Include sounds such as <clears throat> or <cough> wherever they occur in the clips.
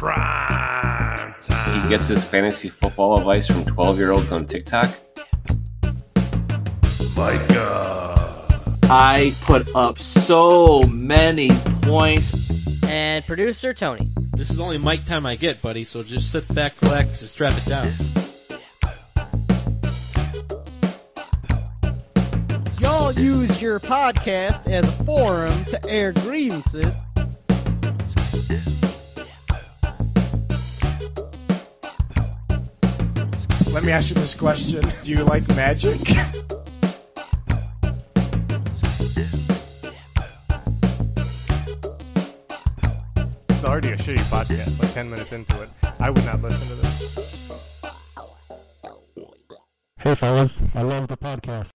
Prime Time. He gets his fantasy football advice from 12 year olds on TikTok. Micah. I put up so many points. And producer Tony. This is only mic time I get, buddy, so just sit back, relax, and strap it down. Y'all use your podcast as a forum to air grievances. Let me ask you this question: Do you like magic? It's already a shitty podcast, like 10 minutes into it. I would not listen to this. Hey, fellas. I love the podcast.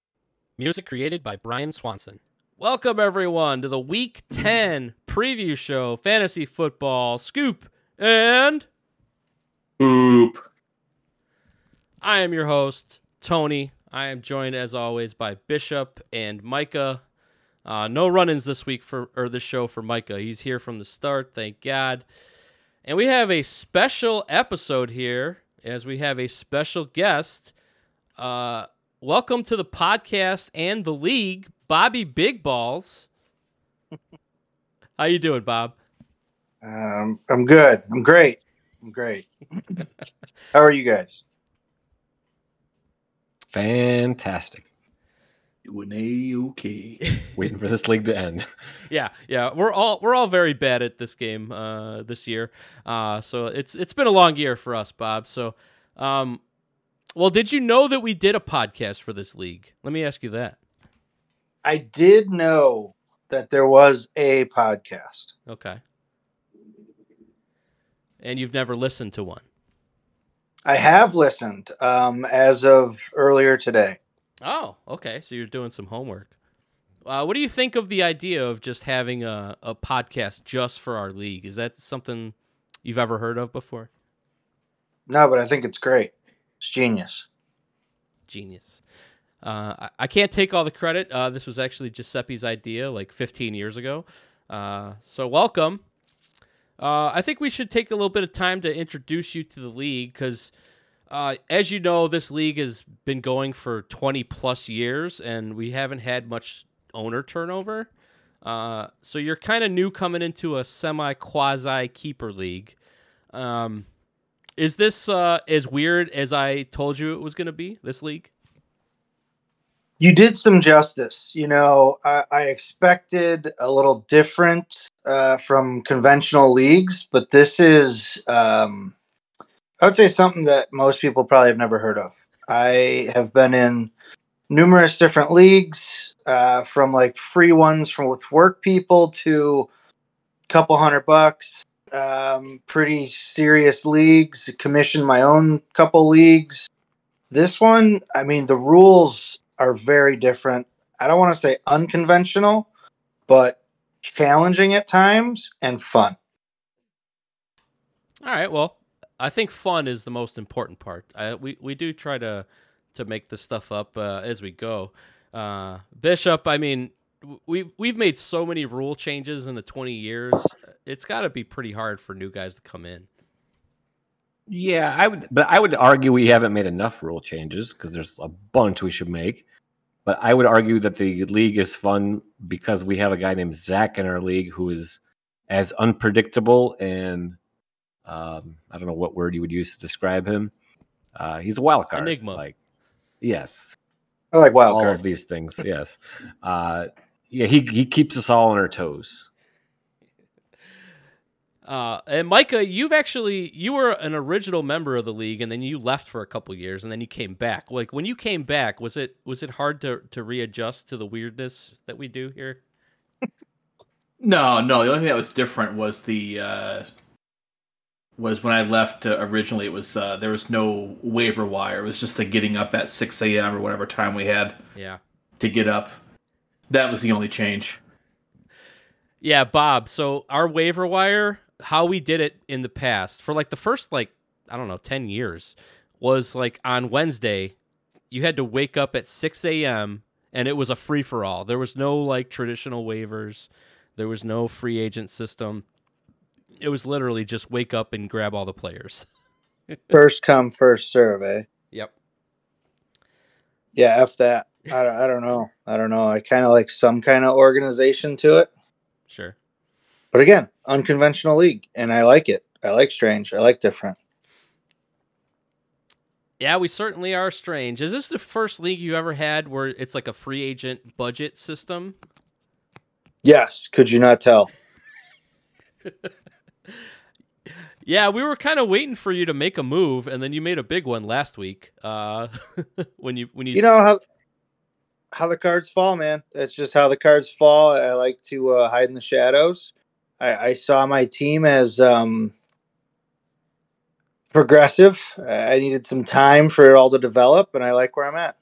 Music created by Brian Swanson. Welcome, everyone, to the Week 10 preview show, Fantasy Football Scoop. And Oop. I am your host, Tony. I am joined, as always, by Bishop and Micah. Uh, no run-ins this week for or this show for Micah. He's here from the start, thank God. And we have a special episode here, as we have a special guest. Uh, welcome to the podcast and the league, Bobby Big Balls. How you doing, Bob? Um, I'm good. I'm great. I'm great. <laughs> How are you guys? Fantastic. Doing a-okay. <laughs> Waiting for this league to end. Yeah, yeah, we're all we're all very bad at this game uh, this year. Uh, so it's it's been a long year for us, Bob. So, um, well, did you know that we did a podcast for this league? Let me ask you that. I did know that there was a podcast. Okay. And you've never listened to one. I have listened um, as of earlier today. Oh, okay. So you're doing some homework. Uh, what do you think of the idea of just having a, a podcast just for our league? Is that something you've ever heard of before? No, but I think it's great. It's genius. Genius. Uh, I, I can't take all the credit. Uh, this was actually Giuseppe's idea like 15 years ago. Uh, so welcome. Uh, I think we should take a little bit of time to introduce you to the league because, uh, as you know, this league has been going for 20 plus years and we haven't had much owner turnover. Uh, so you're kind of new coming into a semi quasi keeper league. Um, is this uh, as weird as I told you it was going to be? This league? You did some justice. You know, I, I expected a little different uh, from conventional leagues, but this is, um, I would say, something that most people probably have never heard of. I have been in numerous different leagues, uh, from like free ones from with work people to a couple hundred bucks, um, pretty serious leagues. Commissioned my own couple leagues. This one, I mean, the rules are very different. I don't want to say unconventional, but challenging at times and fun. All right. Well, I think fun is the most important part. I, we we do try to to make the stuff up uh, as we go. Uh, Bishop, I mean, we've we've made so many rule changes in the twenty years. It's got to be pretty hard for new guys to come in. Yeah, I would, but I would argue we haven't made enough rule changes because there's a bunch we should make. But I would argue that the league is fun because we have a guy named Zach in our league who is as unpredictable and um, I don't know what word you would use to describe him. Uh, he's a wild card, Enigma. Like, yes, I like wild all card. of these things. Yes, uh, yeah, he he keeps us all on our toes. Uh, and Micah, you've actually you were an original member of the league, and then you left for a couple years, and then you came back. Like when you came back, was it was it hard to to readjust to the weirdness that we do here? No, no. The only thing that was different was the uh, was when I left uh, originally. It was uh, there was no waiver wire. It was just the getting up at six a.m. or whatever time we had Yeah. to get up. That was the only change. Yeah, Bob. So our waiver wire, how we did it in the past for like the first like I don't know ten years, was like on Wednesday, you had to wake up at six a.m. and it was a free for all. There was no like traditional waivers. There was no free agent system. It was literally just wake up and grab all the players. <laughs> First come, first serve, eh? Yep. Yeah, F that. I I don't know. I don't know. I kind of like some kind of organization to it. Sure. But again, unconventional league, and I like it. I like strange. I like different. Yeah, we certainly are strange. Is this the first league you ever had where it's like a free agent budget system? Yes. Could you not tell? <laughs> Yeah, we were kind of waiting for you to make a move, and then you made a big one last week. Uh, <laughs> when you when you, You know how how the cards fall, man. That's just how the cards fall. I like to uh, hide in the shadows. I, I saw my team as um, progressive. I needed some time for it all to develop, and I like where I'm at.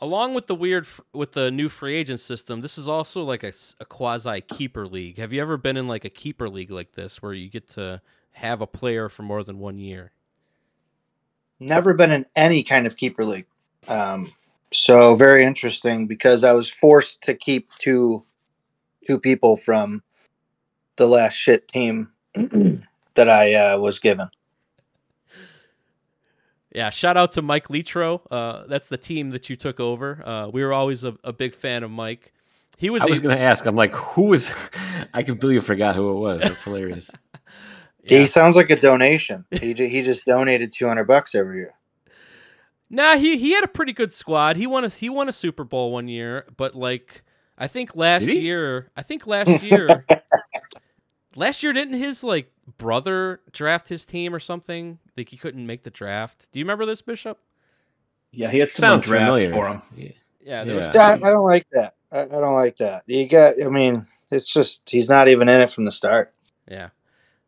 along with the weird with the new free agent system, this is also like a quasi keeper league. Have you ever been in like a keeper league like this where you get to have a player for more than one year? Never been in any kind of keeper league. Um, so very interesting because I was forced to keep two two people from the last shit team <clears throat> that I uh, was given. Yeah, shout out to Mike Litro. Uh, that's the team that you took over. Uh, we were always a, a big fan of Mike. He was. I was a- going to ask. I'm like, who was? <laughs> I completely forgot who it was. That's hilarious. <laughs> Yeah. He sounds like a donation. <laughs> He ju- he just donated two hundred bucks every year. Nah, he he had a pretty good squad. He won a he won a Super Bowl one year, but like I think last year, I think last <laughs> year, last year didn't his like brother draft his team or something? Like he couldn't make the draft. Do you remember this, Bishop? Yeah, he had someone Sounds draft familiar. for him. Yeah. Yeah, there was Yeah. I, I don't like that. I, I don't like that. You got. I mean, it's just he's not even in it from the start. yeah.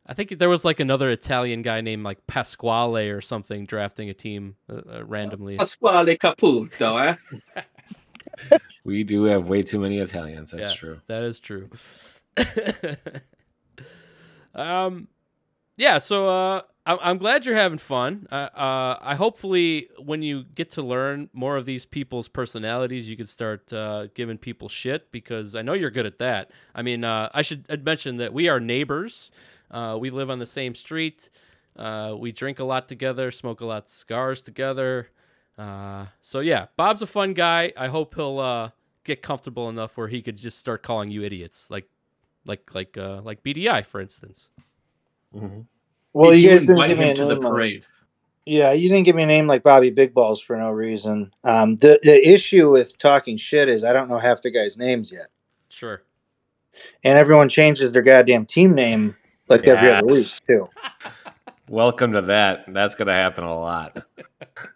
I think there was like another Italian guy named like Pasquale or something drafting a team uh, uh, randomly. Pasquale Caputo, eh? <laughs> We do have way too many Italians. That's Yeah. true. That is true. <laughs> um, yeah. So uh, I'm I'm glad you're having fun. Uh, uh, I hopefully when you get to learn more of these people's personalities, you can start uh, giving people shit because I know you're good at that. I mean, uh, I should mention that we are neighbors. Uh, we live on the same street. Uh, we drink a lot together, smoke a lot of cigars together. Uh, so yeah, Bob's a fun guy. I hope he'll uh, get comfortable enough where he could just start calling you idiots, like, like, like, uh, like BDI, for instance. Well, Did you guys didn't invite give me a to the name. like- parade. Yeah, you didn't give me a name like Bobby Big Balls for no reason. Um, the the issue with talking shit is I don't know half the guys' names yet, Sure. and everyone changes their goddamn team name like every other week too. <laughs> Welcome to that. That's going to happen a lot. <laughs>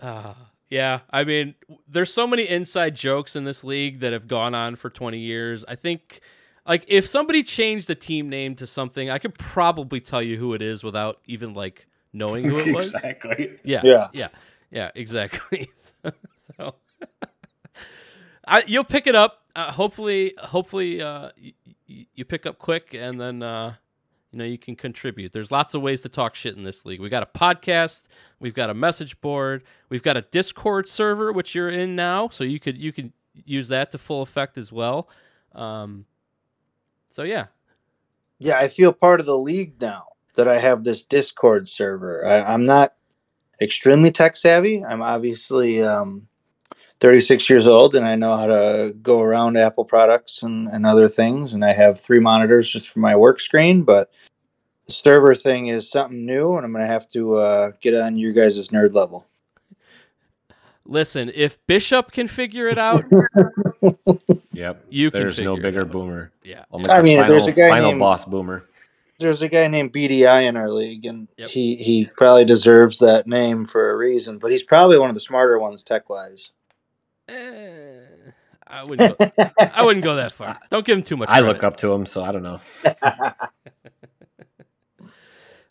Uh, yeah, I mean, there's so many inside jokes in this league that have gone on for 20 years. I think, like, if somebody changed the team name to something, I could probably tell you who it is without even like knowing who it was. exactly. Yeah, Yeah. yeah, yeah, exactly. <laughs> so, <laughs> I, you'll pick it up. Uh, hopefully, hopefully, uh, y- y- you pick up quick, and then uh, you know you can contribute. There's lots of ways to talk shit in this league. We got a podcast, we've got a message board, we've got a Discord server which you're in now, so you could you could use that to full effect as well. Um, so yeah, Yeah, I feel part of the league now that I have this Discord server. I, I'm not extremely tech savvy. I'm obviously um, 36 years old and I know how to go around Apple products and, and other things. And I have three monitors just for my work screen, but the server thing is something new and I'm going to have to uh, get on your guys' nerd level. listen, if Bishop can figure it out, <laughs> Yep. You can There's no bigger out. boomer. yeah, I'll I the mean, final, there's a guy final named- boss boomer. There's a guy named BDI in our league, and Yep. he, he probably deserves that name for a reason, but he's probably one of the smarter ones tech wise. Eh, I wouldn't. Go, I wouldn't go that far. <laughs> Don't give him too much. I credit. look up to him, so I don't know. <laughs>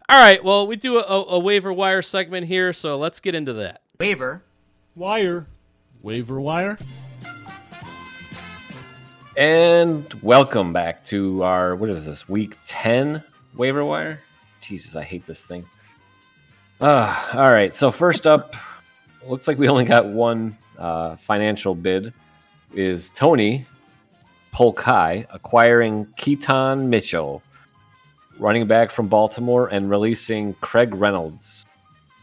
All right. Well, we do a, a waiver wire segment here, so let's get into that. Waiver. Wire. Waiver wire. And welcome back to our what is this week ten waiver wire? Jesus, I hate this thing. Uh, all right. So first up, looks like we only got one uh, financial bid. Is Tony Polkai acquiring Keaton Mitchell, running back from Baltimore, and releasing Craig Reynolds,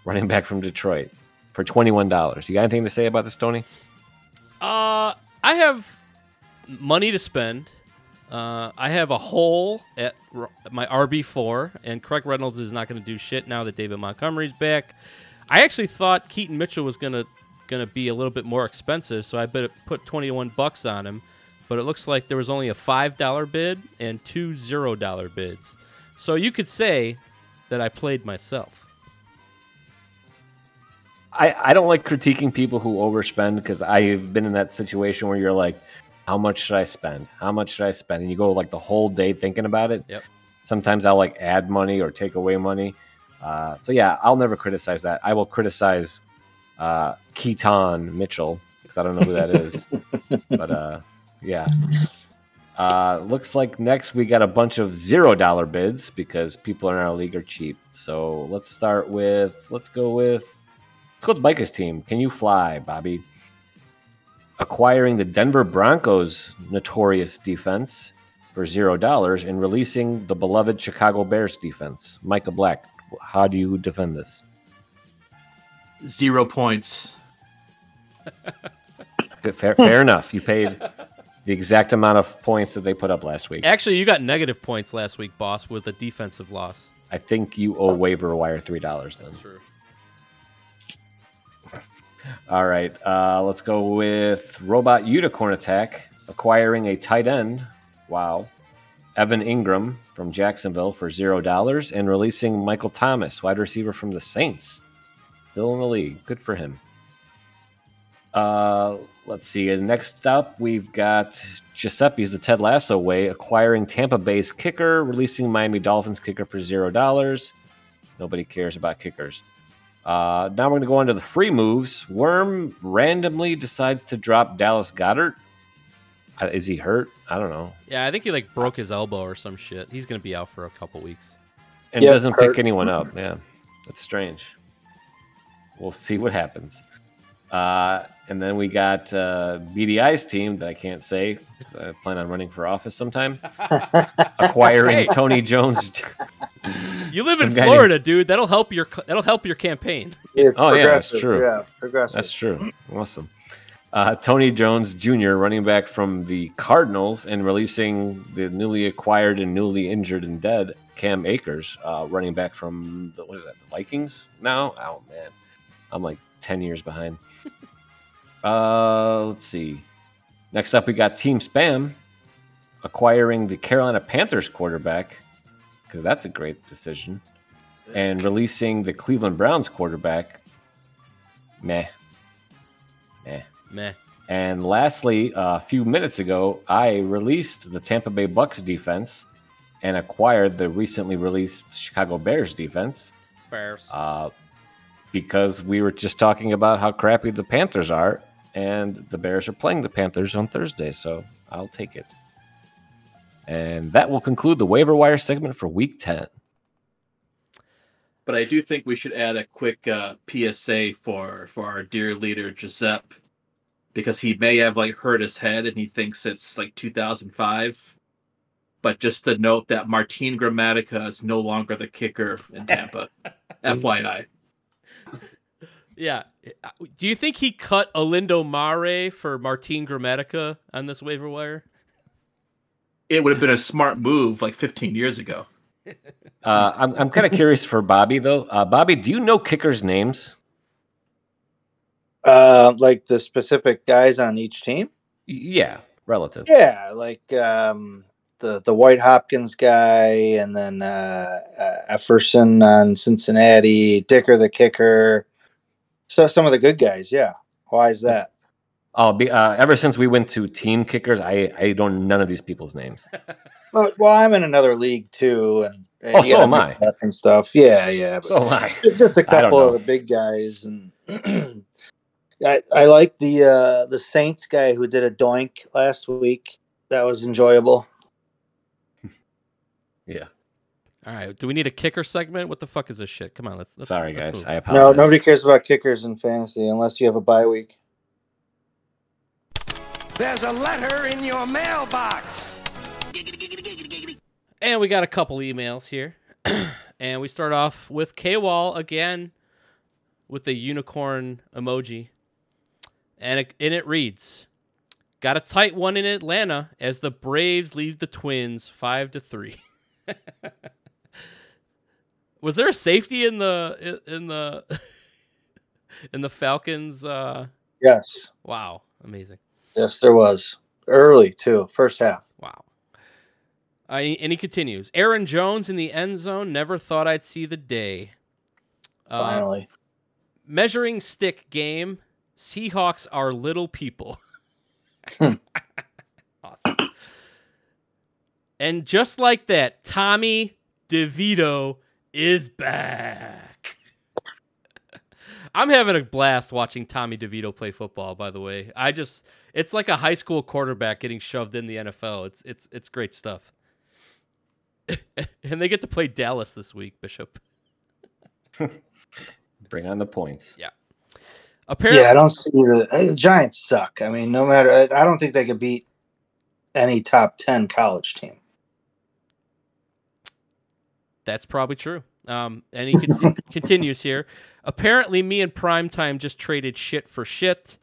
running back from Detroit, for twenty one dollars. You got anything to say about this, Tony? Uh, I have money to spend. Uh, I have a hole at my RB four, and Craig Reynolds is not going to do shit now that David Montgomery's back. I actually thought Keaton Mitchell was gonna gonna be a little bit more expensive, so I bet put twenty one bucks on him. But it looks like there was only a five dollar bid and two zero dollar bids. So you could say that I played myself. I, I don't like critiquing people who overspend because I've been in that situation where you're like, how much should I spend? How much should I spend? And you go like the whole day thinking about it. Yep. Sometimes I'll like add money or take away money. Uh, so yeah, I'll never criticize that. I will criticize uh, Keaton Mitchell because I don't know who that is. <laughs> but uh, yeah. Uh, looks like next we got a bunch of zero dollar bids because people in our league are cheap. So let's start with let's go with let's go with Micah's team. Can you fly, Bobby? Acquiring the Denver Broncos notorious defense for zero dollars and releasing the beloved Chicago Bears defense. Micah Black, how do you defend this? Zero points. Good, <laughs> fair, fair <laughs> enough. You paid the exact amount of points that they put up last week. Actually, you got negative points last week, boss, with a defensive loss. I think you owe waiver wire three dollars then. True. <laughs> All right, uh, let's go with Robot Unicorn Attack acquiring a tight end. Wow. Evan Engram from Jacksonville for zero dollars and releasing Michael Thomas, wide receiver from the Saints. Still in the league. Good for him. Uh, let's see. And next up, we've got Giuseppe's the Ted Lasso way, acquiring Tampa Bay's kicker, releasing Miami Dolphins kicker for zero dollars. Nobody cares about kickers. Uh, now we're going to go on to the free moves. Worm randomly decides to drop Dallas Goedert. Uh, Is he hurt? I don't know. Yeah, I think he like broke his elbow or some shit. He's gonna be out for a couple weeks. And Yeah, doesn't hurt. pick anyone up. Yeah, that's strange. We'll see what happens. Uh, and then we got uh, BDI's team that I can't say. I plan on running for office sometime. <laughs> Acquiring Hey. Tony Jones. You live in Some guy Florida, dude. That'll help your that'll help your campaign. It's Oh, yeah, that's true. Yeah, progressive. That's true. Awesome. Uh, Tony Jones Jr., running back from the Cardinals, and releasing the newly acquired and newly injured and dead Cam Akers, uh, running back from the, what is that, the Vikings now? Oh, man. I'm like 10 years behind. <laughs> uh, let's see. Next up, we got Team Spam acquiring the Carolina Panthers quarterback, because that's a great decision, and releasing the Cleveland Browns quarterback. Meh. Meh. Meh. And lastly, a few minutes ago, I released the Tampa Bay Bucks defense and acquired the recently released Chicago Bears defense Bears. uh, because we were just talking about how crappy the Panthers are, and the Bears are playing the Panthers on Thursday, so I'll take it. And that will conclude the waiver wire segment for Week Ten. But I do think we should add a quick uh, PSA for for our dear leader Giuseppe, because he may have like hurt his head and he thinks it's like 2005. But just to note that Martin Gramatica is no longer the kicker in Tampa. <laughs> FYI. Yeah. Do you think he cut Olindo Mare for Martin Gramatica on this waiver wire? It would have been a smart move like 15 years ago. <laughs> Uh, I'm, I'm kind of curious for Bobby, though. Uh, Bobby, do you know kickers' names? Uh, like the specific guys on each team. Yeah, relative. Yeah, like um, the the White Hopkins guy, and then uh, uh, Efferson on Cincinnati, Dicker the kicker. So some of the good guys. Yeah, why is that? Oh, be, uh, ever since we went to team kickers, I I don't know none of these people's names. <laughs> Well, well, I'm in another league too, and, and Oh, you so am I. and stuff. Yeah, yeah. but So am I. just a couple of the big guys, and <clears throat> I I like the uh, the Saints guy who did a doink last week. That was enjoyable. <laughs> Yeah. All right. Do we need a kicker segment? What the fuck is this shit? Come on. Let's. let's Sorry, let's guys. move. I apologize. No, nobody cares about kickers in fantasy unless you have a bye week. There's a letter in your mailbox. And we got a couple emails here. <clears throat> and we start off with K Wall again with the unicorn emoji. And it, and it reads Got a tight one in Atlanta as the Braves lead the Twins 5 to 3. <laughs> Was there a safety in the in the <laughs> in the Falcons uh Yes, wow, amazing. yes, there was early too, first half. Wow. Uh, and he continues. Aaron Jones in the end zone. Never thought I'd see the day. Uh, Finally, measuring stick game. Seahawks are little people. <laughs> Hmm. awesome. And just like that, Tommy DeVito is back. <laughs> I'm having a blast watching Tommy DeVito play football, by the way. I just it's like a high school quarterback getting shoved in the NFL. It's it's it's great stuff. <laughs> and they get to play Dallas this week, Bishop. <laughs> Bring on the points. Yeah. Apparently yeah, I don't see the, uh, the Giants suck. I mean, no matter, I I don't think they could beat any top ten college team. That's probably true. Um, and he con- <laughs> continues here. Apparently, me and Primetime just traded shit for shit.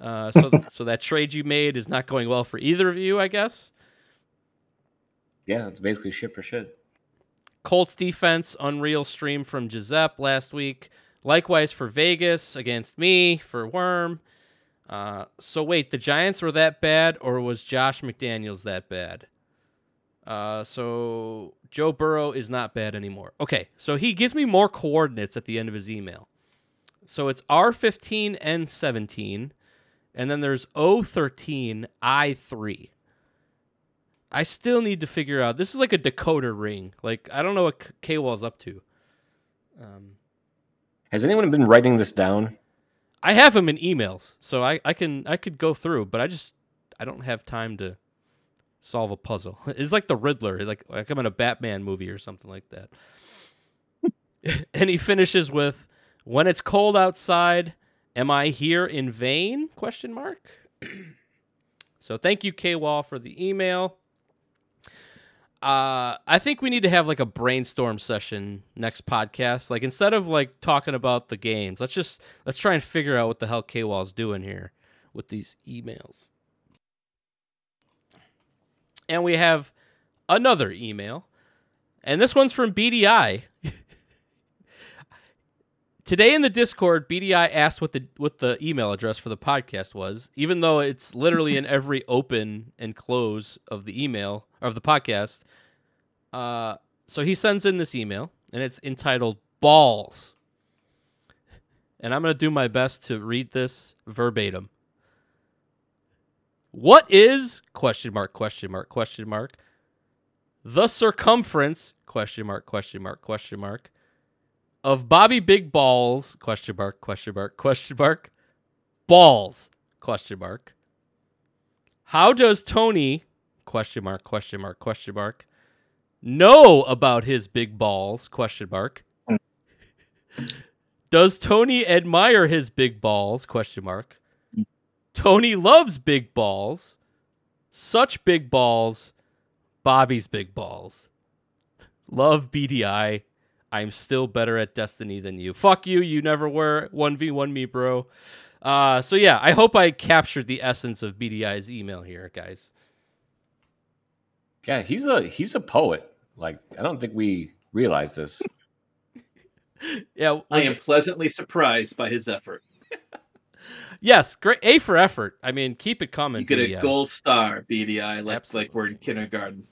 Uh, so, <laughs> so that trade you made is not going well for either of you, I guess. Yeah, it's basically shit for shit. Colts defense, unreal stream from Giuseppe last week. Likewise for Vegas against me for Worm. Uh, so wait, the Giants were that bad, or was Josh McDaniels that bad? Uh, so Joe Burrow is not bad anymore. Okay, so he gives me more coordinates at the end of his email. So it's R15 and 17, and then there's O13 I3. I still need to figure out. This is like a decoder ring. Like I don't know what K Wall's up to. Um, Has anyone been writing this down? I have him in emails, so I, I can I could go through, but I just I don't have time to solve a puzzle. <laughs> It's like the Riddler, like like I'm in a Batman movie or something like that. <laughs> and he finishes with, "When it's cold outside, am I here in vain?" Question mark. <clears throat> so thank you, K Wall, for the email. Uh, I think we need to have like a brainstorm session next podcast. Like instead of like talking about the games, let's just let's try and figure out what the hell K Wall's doing here with these emails. And we have another email, and this one's from BDI. <laughs> Today in the Discord, BDI asked what the what the email address for the podcast was, even though it's literally in every <laughs> open and close of the email or of the podcast. Uh, so he sends in this email, and it's entitled "Balls," and I'm gonna do my best to read this verbatim. What is question mark question mark question mark the circumference question mark question mark question mark of Bobby Big Balls question mark question mark question mark balls question mark How does Tony question mark question mark question mark know about his big balls question mark Does Tony admire his big balls question mark Tony loves big balls such big balls Bobby's big balls love BDI I'm still better at Destiny than you. Fuck you, you never were. 1v1 me, bro. Uh, so yeah, I hope I captured the essence of BDI's email here, guys. Yeah, he's a he's a poet. Like I don't think we realize this. <laughs> Yeah, I am it- pleasantly surprised by his effort. Yes, great A for effort. I mean, keep it coming. You get a gold star, BDI, like Absolutely. like we're in kindergarten.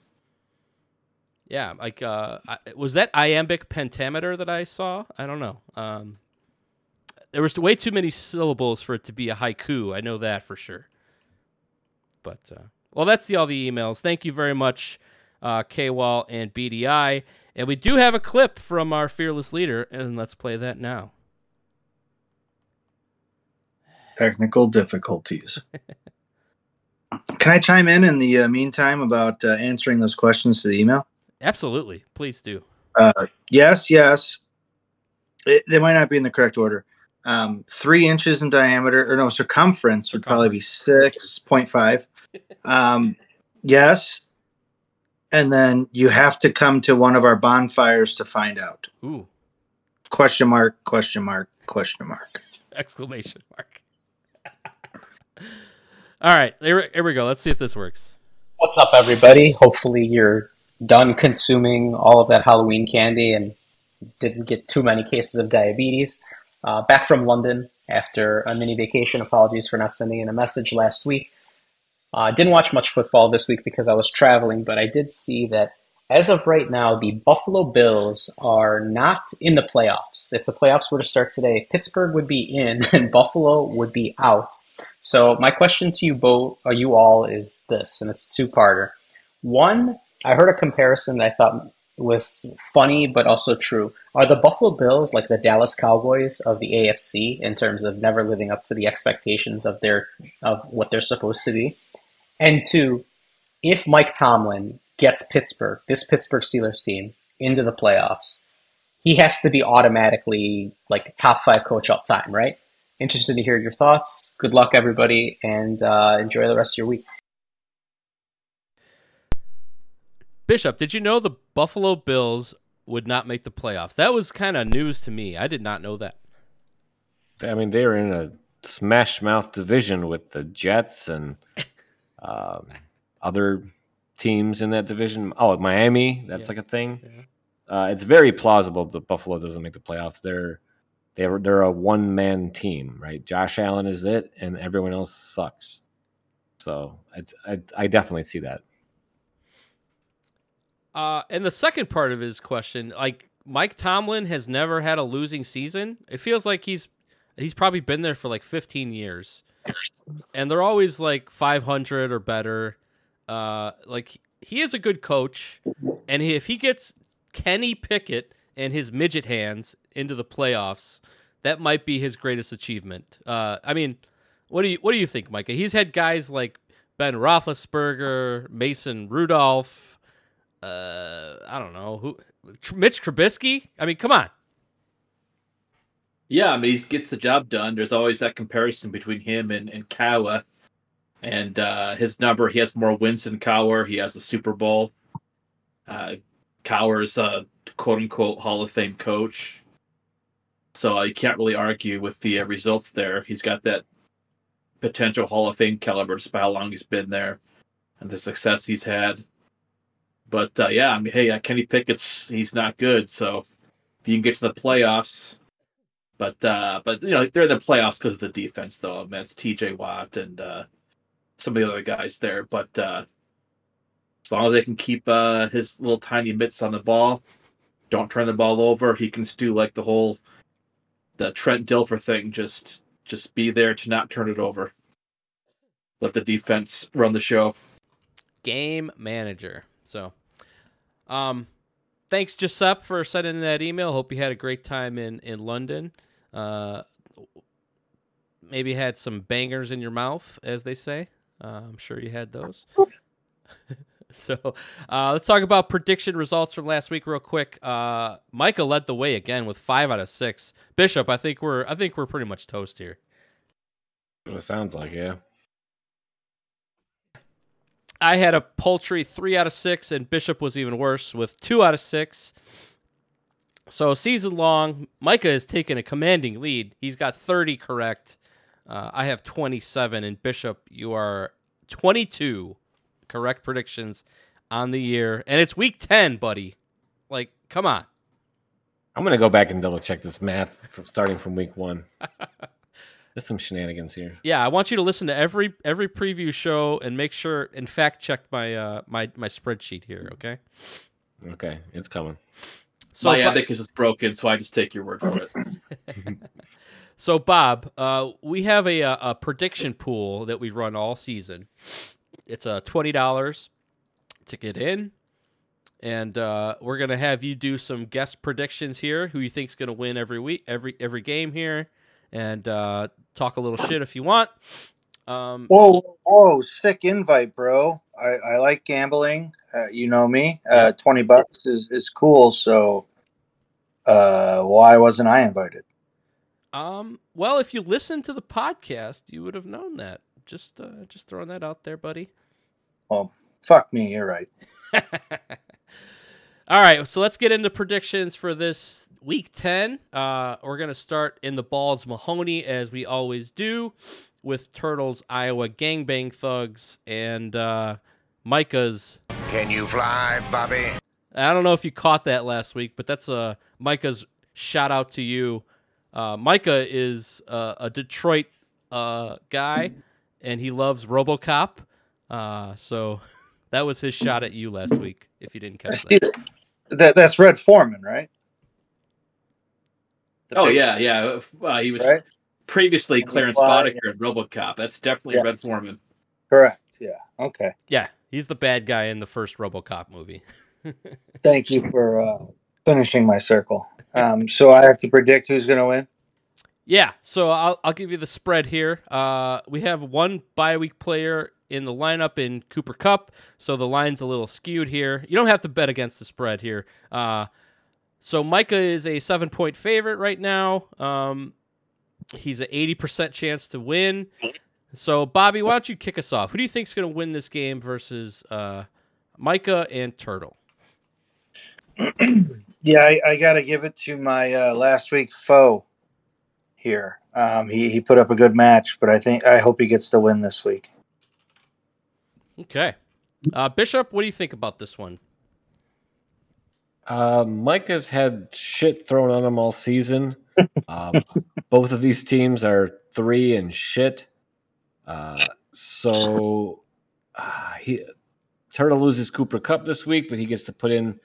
Yeah, like uh, I- was that iambic pentameter that I saw? I don't know. Um, there was way too many syllables for it to be a haiku. I know that for sure. But uh, well, that's the, all the emails. Thank you very much, uh, K-Wall and BDI. And we do have a clip from our fearless leader, and let's play that now. Technical difficulties. Can I chime in in the uh, meantime about uh, answering those questions to the email? Absolutely, please do. Uh, yes, yes. It, they might not be in the correct order. Um, three inches in diameter, or no, circumference would probably be six point five. <laughs> Um, yes, and then you have to come to one of our bonfires to find out. Ooh, Question mark? Question mark? Question mark? <laughs> exclamation mark. All right, here, here we go. Let's see if this works. What's up, everybody? Hopefully, you're done consuming all of that Halloween candy and didn't get too many cases of diabetes. Uh, back from London after a mini vacation. Apologies for not sending in a message last week. I uh, didn't watch much football this week because I was traveling, but I did see that as of right now, the Buffalo Bills are not in the playoffs. If the playoffs were to start today, Pittsburgh would be in <laughs> and Buffalo would be out. So my question to you both, or you all, is this, and it's two-parter. One, I heard a comparison that I thought was funny but also true. Are the Buffalo Bills like the Dallas Cowboys of the AFC in terms of never living up to the expectations of their of what they're supposed to be? And two, if Mike Tomlin gets Pittsburgh, this Pittsburgh Steelers team, into the playoffs, he has to be automatically like top five coach all time, right? Interested to hear your thoughts. Good luck, everybody, and uh, enjoy the rest of your week. Bishop, did you know the Buffalo Bills would not make the playoffs? That was kind of news to me. I did not know that. I mean, they're in a smash mouth division with the Jets and <laughs> um, other teams in that division. Oh, Miami, that's Yeah. like a thing. Uh, it's very plausible that Buffalo doesn't make the playoffs. They're they're they're a one man team, right? Josh Allen is it, and everyone else sucks. So it's, I I definitely see that. Uh, and the second part of his question, like Mike Tomlin has never had a losing season. It feels like he's he's probably been there for like 15 years, and they're always like 500 or better. Uh, like he is a good coach, and he, if he gets Kenny Pickett and his midget hands into the playoffs, that might be his greatest achievement. Uh, I mean, what do you what do you think, Micah? He's had guys like Ben Roethlisberger, Mason Rudolph. Uh, I don't know who, Mitch Trubisky. I mean, come on. Yeah, I mean, he gets the job done. There's always that comparison between him and, and Cowher. And uh, his number, he has more wins than Cowher. He has a Super Bowl. Uh, Cowher's a quote unquote Hall of Fame coach. So you can't really argue with the uh, results there. He's got that potential Hall of Fame caliber just by how long he's been there and the success he's had. But uh, yeah, I mean, hey, uh, Kenny Pickett's he's not good. So if you can get to the playoffs, but uh, but you know they're in the playoffs because of the defense, though. Man, it's T.J. Watt and uh, some of the other guys there. But uh, as long as they can keep uh, his little tiny mitts on the ball, don't turn the ball over, he can do like the whole the Trent Dilfer thing. Just just be there to not turn it over. Let the defense run the show. Game manager. So, um, thanks Giuseppe for sending that email. Hope you had a great time in in London. Uh, maybe had some bangers in your mouth, as they say. Uh, I'm sure you had those. <laughs> <laughs> so uh, let's talk about prediction results from last week real quick. Uh, Micah led the way again with five out of six. Bishop, I think we're I think we're pretty much toast here. It sounds like yeah. I had a poultry three out of six, and Bishop was even worse with two out of six. So season long, Micah has taken a commanding lead. He's got 30 correct. Uh, I have 27, and Bishop, you are 22 correct predictions on the year, and it's week 10, buddy. Like, come on. I'm gonna go back and double check this math from starting from week one. <laughs> There's some shenanigans here. Yeah, I want you to listen to every every preview show and make sure and fact check my uh my my spreadsheet here. Okay. Okay, it's coming. So My but- abacus is broken, so I just take your word for it. <laughs> So, Bob, uh, we have a, a, a prediction pool that we run all season. It's a twenty dollars to get in, and uh, we're gonna have you do some guest predictions here. Who you think's gonna win every week, every every game here, and uh, talk a little shit if you want. Um, Whoa, whoa, sick invite, bro. I, I like gambling. Uh, you know me. Uh, 20 bucks is, is cool. So uh, why wasn't I invited? Um, well, if you listen to the podcast, you would have known that. Just uh, just throwing that out there, buddy. Well, fuck me. You're right. <laughs> All right, so let's get into predictions for this week 10. Uh, we're going to start in the balls Mahoney, as we always do, with Turtles, Iowa Gangbang Thugs, and uh, Micah's. Can you fly, Bobby? I don't know if you caught that last week, but that's uh, Micah's shout out to you. Uh, Micah is uh, a Detroit uh, guy, and he loves RoboCop. Uh, so <laughs> that was his shot at you last week. If you didn't catch that. That, that's Red Foreman, right? The Oh big- yeah, yeah. Uh, he was Right? previously Clarence Fly, Boddicker in RoboCop. That's definitely Yeah. Red Foreman. Correct. Yeah. Okay. Yeah, he's the bad guy in the first RoboCop movie. <laughs> Thank you for uh, finishing my circle. Um, so I have to predict who's going to win. Yeah, so I'll I'll give you the spread here. Uh, we have one bye week player in the lineup in Cooper Kupp, so the line's a little skewed here. You don't have to bet against the spread here. Uh, so Micah is a seven point favorite right now. Um, he's an eighty percent chance to win. So Bobby, why don't you kick us off? Who do you think is going to win this game versus uh, Micah and Turtle? <clears throat> Yeah, I, I got to give it to my uh, last week's foe here. Um, he, he put up a good match, but I think I hope he gets the win this week. Okay, uh, Bishop, what do you think about this one? Uh, Micah's had shit thrown on him all season. Um, <laughs> both of these teams are three and shit. Uh, so uh, he Turtle loses Cooper Kupp this week, but he gets to put in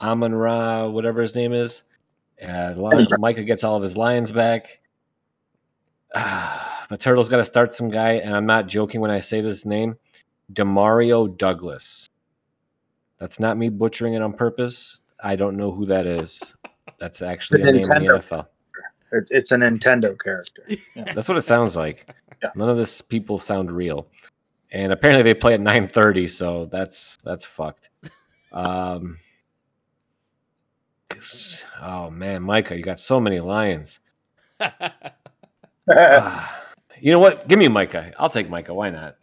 Amon Ra, whatever his name is. Uh, Lion, Micah gets all of his lions back. <sighs> but Turtle's got to start some guy, and I'm not joking when I say this name, Demario Douglas. That's not me butchering it on purpose. I don't know who that is. That's actually a The name in the NFL. It's a Nintendo character. <laughs> That's what it sounds like. None of this people sound real. And apparently they play at 9:30, so that's that's fucked. Um Oh man, Micah, you got so many lions. <laughs> <sighs> You know what? Give me Micah. I'll take Micah. Why not?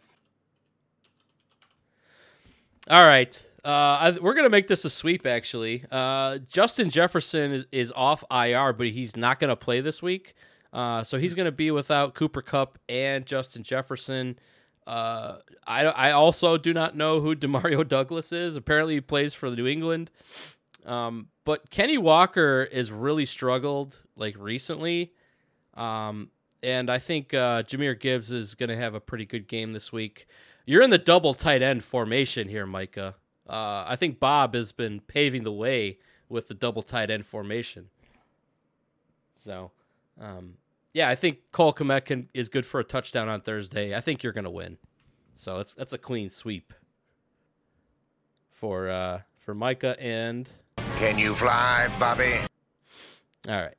All right. Uh, I, we're going to make this a sweep, actually. Uh, Justin Jefferson is, is off IR, but he's not going to play this week. Uh, so he's going to be without Cooper Kupp and Justin Jefferson. Uh, I, I also do not know who Demario <laughs> Douglas is. Apparently, he plays for the New England. Um, but Kenny Walker has really struggled like recently. Um, and I think uh, Jahmyr Gibbs is going to have a pretty good game this week. You're in the double tight end formation here, Micah. Uh, I think Bob has been paving the way with the double tight end formation. So, um, yeah, I think Cole Kmet can, is good for a touchdown on Thursday. I think you're going to win. So that's that's a clean sweep for uh, for Micah and Can you fly, Bobby? all right,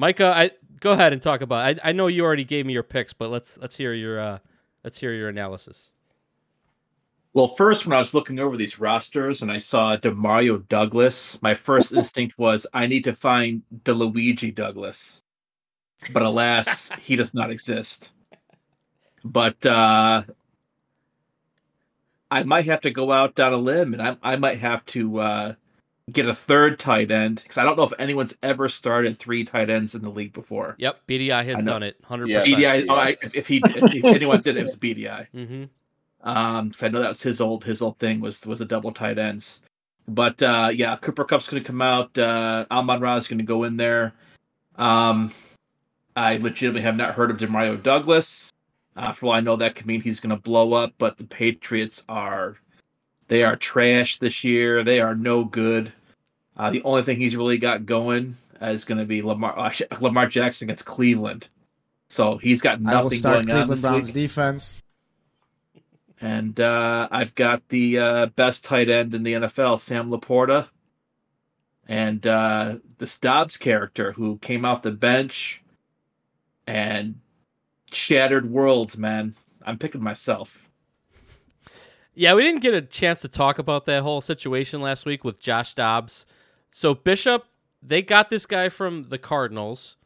Micah. I go ahead and talk about. I I know you already gave me your picks, but let's let's hear your uh, let's hear your analysis. Well, first, when I was looking over these rosters and I saw Demario Douglas, my first instinct was I need to find DeLuigi Douglas. But alas, <laughs> he does not exist. But uh, I might have to go out on a limb and I, I might have to uh, get a third tight end because I don't know if anyone's ever started three tight ends in the league before. Yep, BDI has done it. Hundred Yeah. percent. BDI. Oh, I, if, if he, if anyone did, it was BDI. <laughs> Mm-hmm. Um, because I know that was his old his old thing was was a double tight ends. But uh, yeah, Cooper Kupp's going to come out. Uh, Amon Ra is going to go in there. Um, I legitimately have not heard of Demario Douglas. Uh, for all I know, that could mean he's going to blow up. But the Patriots are they are trash this year. They are no good. Uh, the only thing he's really got going is going to be Lamar uh, Lamar Jackson against Cleveland. So he's got I will nothing start going on Cleveland this Browns week. defense. And uh, I've got the uh, best tight end in the NFL, Sam LaPorta, and uh, this Dobbs character who came off the bench and shattered worlds. Man, I'm picking myself. Yeah, we didn't get a chance to talk about that whole situation last week with Josh Dobbs. So Bishop, they got this guy from the Cardinals.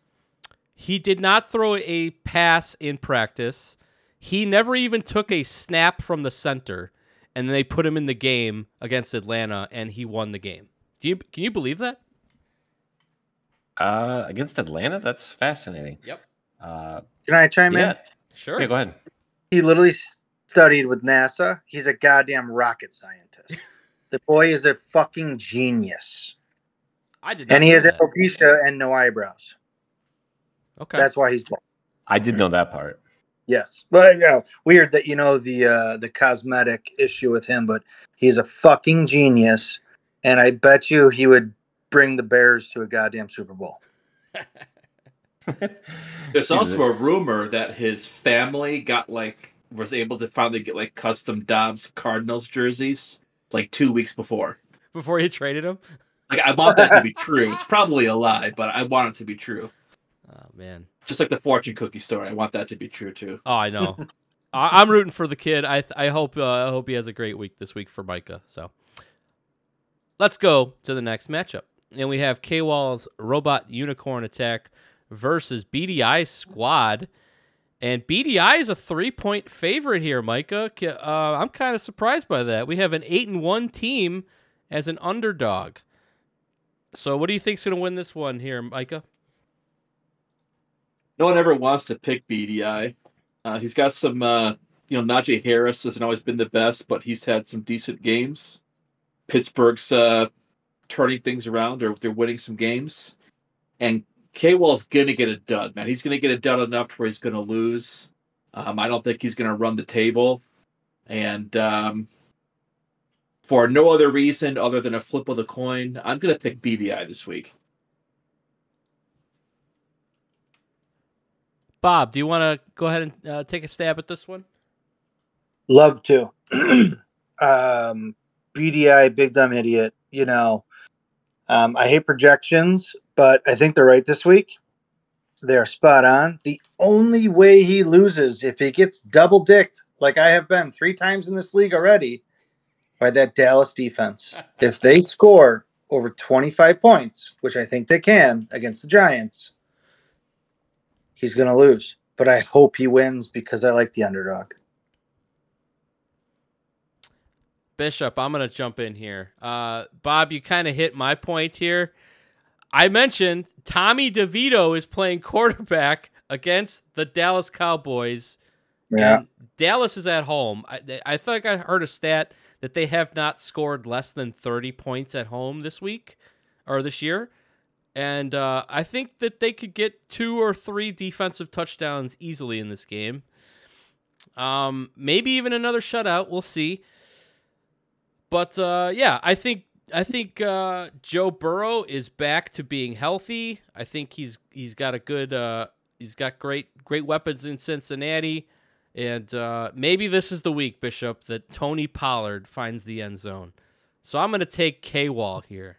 He did not throw a pass in practice. He never even took a snap from the center, and then they put him in the game against Atlanta, and he won the game. Do you can you believe that? Uh, against Atlanta, that's fascinating. Yep. Uh, Can I chime yeah. in? Sure. Yeah, go ahead. He literally studied with NASA. He's a goddamn rocket scientist. <laughs> the boy is a fucking genius. I did not And he has that. alopecia and no eyebrows. Okay. That's why he's bald. I did know that part. Yes, but you know, weird that you know the uh, the cosmetic issue with him, but he's a fucking genius, and I bet you he would bring the Bears to a goddamn Super Bowl. <laughs> There's also a rumor that his family got like was able to finally get like custom Dobbs Cardinals jerseys like two weeks before. Before he traded him? Like I want that to be true. It's probably a lie, but I want it to be true. Oh man. Just like the fortune cookie story, I want that to be true too. Oh, I know. <laughs> I, I'm rooting for the kid. I I hope uh, I hope he has a great week this week for Micah. So let's go to the next matchup, and we have K Wall's Robot Unicorn Attack versus BDI Squad, and BDI is a three point favorite here. Micah, uh, I'm kind of surprised by that. We have an eight and one team as an underdog. So what do you think's going to win this one here, Micah? No one ever wants to pick BDI. Uh, he's got some, uh, you know, Najee Harris hasn't always been the best, but he's had some decent games. Pittsburgh's uh, turning things around, or they're winning some games. And K Wall's going to get a dud, man. He's going to get a dud enough to where he's going to lose. Um, I don't think he's going to run the table. And um, for no other reason other than a flip of the coin, I'm going to pick BDI this week. Bob, do you want to go ahead and uh, take a stab at this one? Love to. <clears throat> um, BDI, big dumb idiot. You know, um, I hate projections, but I think they're right this week. They're spot on. The only way he loses if he gets double dicked, like I have been three times in this league already, by that Dallas defense. if they score over 25 points, which I think they can against the Giants, he's going to lose. But I hope he wins because I like the underdog. Bishop, I'm going to jump in here. Uh, Bob, you kind of hit my point here. I mentioned Tommy DeVito is playing quarterback against the Dallas Cowboys. Yeah. Dallas is at home. I, I think I heard a stat that they have not scored less than 30 points at home this week or this year. And uh, I think that they could get two or three defensive touchdowns easily in this game. Um, maybe even another shutout. We'll see. But uh, yeah, I think I think uh, Joe Burrow is back to being healthy. I think he's he's got a good uh, he's got great great weapons in Cincinnati, and uh, maybe this is the week, Bishop, that Tony Pollard finds the end zone. So I'm going to take K Wall here.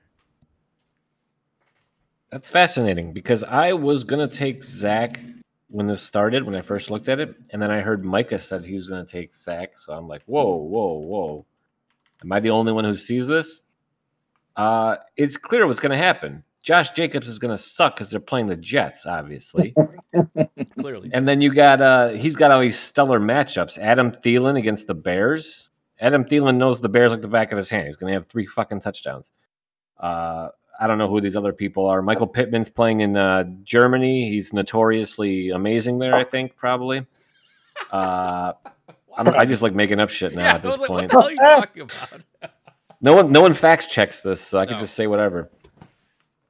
That's fascinating because I was gonna take Zach when this started when I first looked at it, and then I heard Micah said he was gonna take Zach, so I'm like, whoa, whoa, whoa. Am I the only one who sees this? Uh, it's clear what's gonna happen. Josh Jacobs is gonna suck because they're playing the Jets, obviously. <laughs> Clearly, and then you got uh he's got all these stellar matchups. Adam Thielen against the Bears. Adam Thielen knows the Bears like the back of his hand. He's gonna have three fucking touchdowns. Uh I don't know who these other people are. Michael Pittman's playing in uh, Germany. He's notoriously amazing there. I think probably. Uh, I'm, I just like making up shit now yeah, at I this was like, point. what the hell are you talking about? No one, no one fact checks this, so I could No. just say whatever.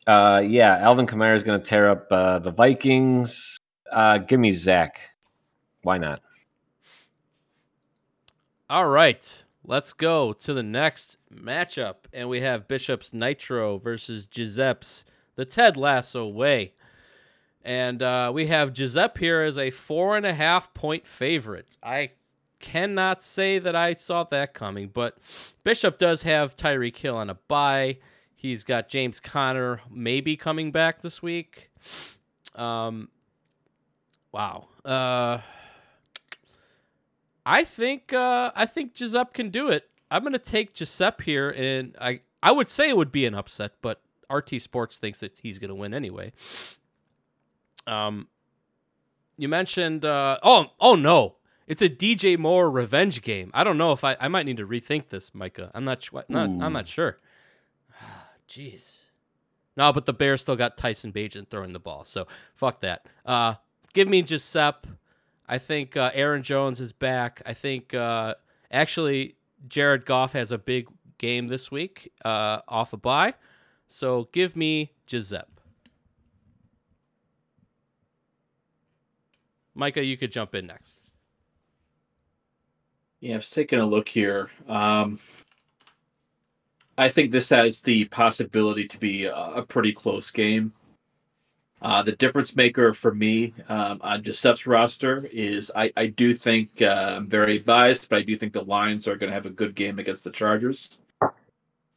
Uh, yeah, Alvin Kamara is going to tear up uh, the Vikings. Uh, give me Zach. Why not? All right, let's go to the next matchup, and we have Bishop's Nitro versus Giuseppe's the Ted Lasso way. And uh, we have Giuseppe here as a four and a half point favorite. I cannot say that I saw that coming, but Bishop does have Tyreek Hill on a bye. He's got James Conner maybe coming back this week. Um, wow. Uh, I think uh, I think Giuseppe can do it. I'm gonna take Giuseppe here, and I I would say it would be an upset, but RT Sports thinks that he's gonna win anyway. Um, you mentioned uh, oh oh no, it's a DJ Moore revenge game. I don't know if I I might need to rethink this, Micah. I'm not sure. Not, I'm not sure. Jeez. No, but the Bears still got Tyson Bagent throwing the ball, so fuck that. Uh, give me Giuseppe. I think uh, Aaron Jones is back. I think uh, actually Jared Goff has a big game this week uh, off a bye. So give me Giuseppe. Micah, you could jump in next. Yeah, I was taking a look here. Um, I think this has the possibility to be a, pretty close game. Uh, the difference maker for me um, on Giuseppe's roster is I, I do think uh, I'm very biased, but I do think the Lions are going to have a good game against the Chargers.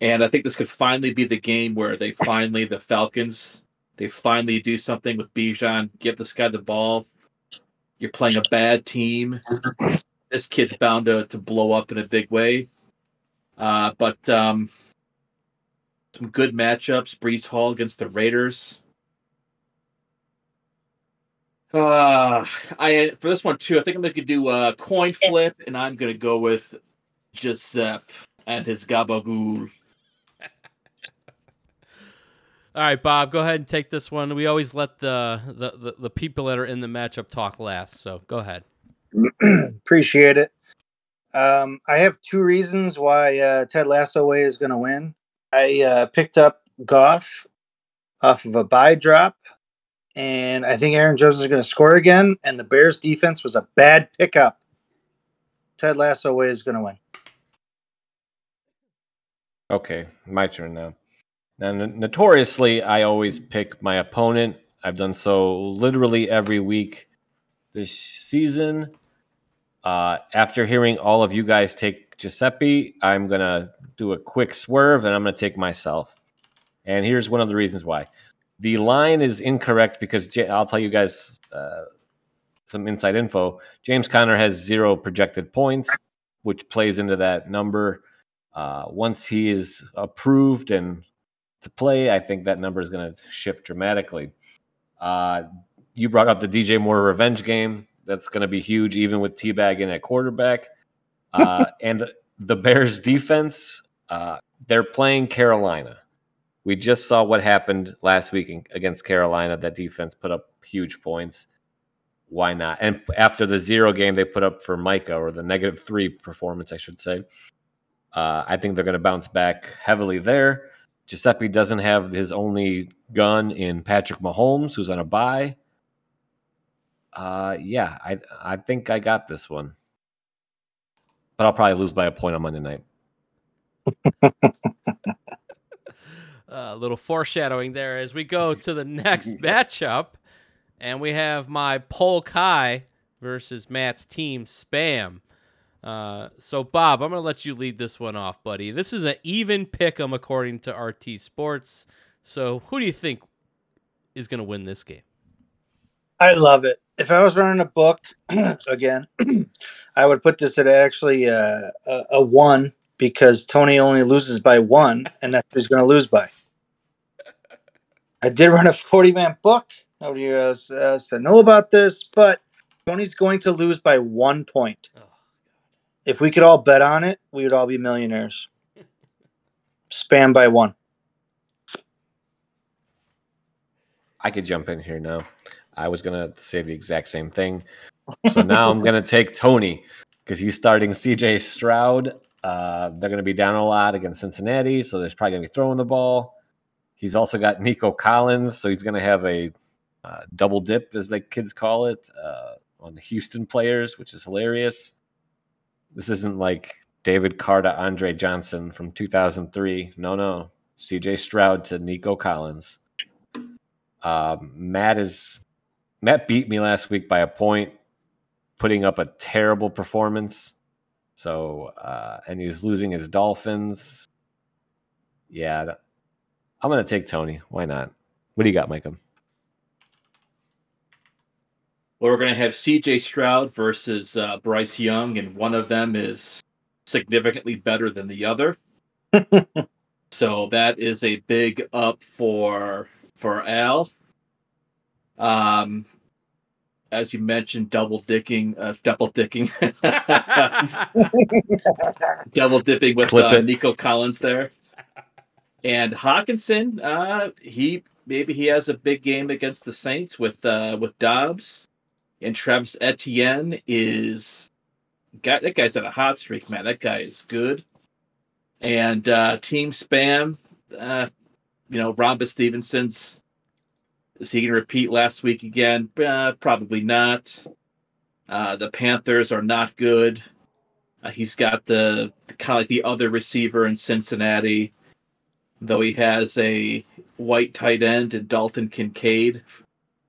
And I think this could finally be the game where they finally, the Falcons, they finally do something with Bijan, give this guy the ball. You're playing a bad team. This kid's bound to, to blow up in a big way. Uh, but um, some good matchups. Breece Hall against the Raiders. Uh, I for this one too. I think I'm gonna do a coin flip, and I'm gonna go with Giuseppe and his gabagool. All right, Bob, go ahead and take this one. We always let the, the, the, the people that are in the matchup talk last, so go ahead. <clears throat> Appreciate it. Um, I have two reasons why uh, Ted Lasso way is going to win. I uh, picked up Goff off of a buy drop, and I think Aaron Jones is going to score again. And the Bears defense was a bad pickup. Ted Lasso way is going to win. Okay, my turn now. Now, n- notoriously, I always pick my opponent. I've done so literally every week this season. Uh, after hearing all of you guys take Giuseppe, I'm going to do a quick swerve and I'm going to take myself. And here's one of the reasons why. The line is incorrect because I'll tell you guys uh, some inside info. James Conner has zero projected points, which plays into that number. Uh, once he is approved and to play, I think that number is going to shift dramatically. Uh, you brought up the DJ Moore revenge game. That's going to be huge, even with Teabag in at quarterback. Uh, <laughs> and the Bears defense, uh, they're playing Carolina. We just saw what happened last week against Carolina. That defense put up huge points. Why not? And after the zero game they put up for Micah, or the negative three performance, I should say, uh, I think they're going to bounce back heavily there. Giuseppe doesn't have his only gun in Patrick Mahomes, who's on a bye. Uh, yeah, I I think I got this one, but I'll probably lose by a point on Monday night. <laughs> A little foreshadowing there as we go to the next <laughs> matchup, and we have my Polk High versus Matt's team Spam. Uh, so Bob, I'm gonna let you lead this one off, buddy. This is an even pick 'em according to RT Sports. So who do you think is gonna win this game? I love it. If I was running a book <clears throat> again, <clears throat> I would put this at actually uh, a, a one because Tony only loses by one, and that's what he's going to lose by. <laughs> I did run a 40 man book. Nobody else, else know about this, but Tony's going to lose by one point. Oh, if we could all bet on it, we would all be millionaires. <laughs> Spam by one. I could jump in here now. I was gonna say the exact same thing. So now I'm gonna <laughs> take Tony because he's starting CJ Stroud. Uh, they're gonna be down a lot against Cincinnati, so there's probably gonna be throwing the ball. He's also got Nico Collins, so he's gonna have a uh, double dip, as the kids call it, uh, on the Houston players, which is hilarious. This isn't like David Carter, Andre Johnson from 2003. No, no. CJ Stroud to Nico Collins. Um, Matt is Matt beat me last week by a point, putting up a terrible performance. So, uh, and he's losing his Dolphins. Yeah, I'm gonna take Tony. Why not? What do you got, Micah? Well, we're going to have CJ Stroud versus uh, Bryce Young, and one of them is significantly better than the other. <laughs> so that is a big up for for Al. Um, as you mentioned, double dicking, uh, double dicking, <laughs> double dipping with uh. Nico Collins there, and Hockenson. Uh, he maybe he has a big game against the Saints with uh, with Dobbs, and Travis Etienne is guy. That guy's on a hot streak, man. That guy is good. And uh, Team Spam, uh, you know, Rhombus Stevenson's. Is he going to repeat last week again? Uh, probably not. Uh, the Panthers are not good. Uh, he's got the, the kind of like the other receiver in Cincinnati, though he has a white tight end in Dalton Kincaid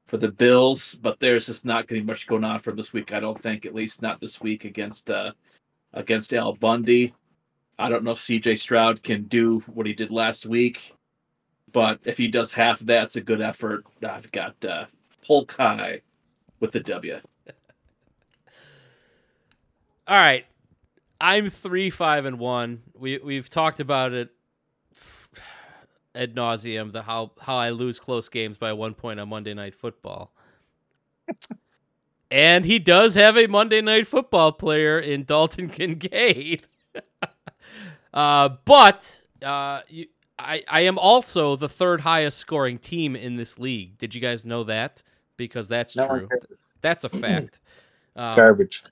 for the Bills. But there's just not going to be much going on for this week. I don't think, at least not this week against uh, against Al Bundy. I don't know if CJ Stroud can do what he did last week, but if he does half of that, it's a good effort. I've got uh, Polk High with the W. <laughs> All right. I'm three, five, and one. We we've talked about it <sighs> ad nauseum. The how how I lose close games by one point on Monday Night Football. <laughs> and he does have a Monday Night Football player in Dalton <laughs> Kincaid. uh, but uh, you, I I am also the third highest scoring team in this league. Did you guys know that? Because that's No true. That's a fact. <clears throat> Um, Garbage.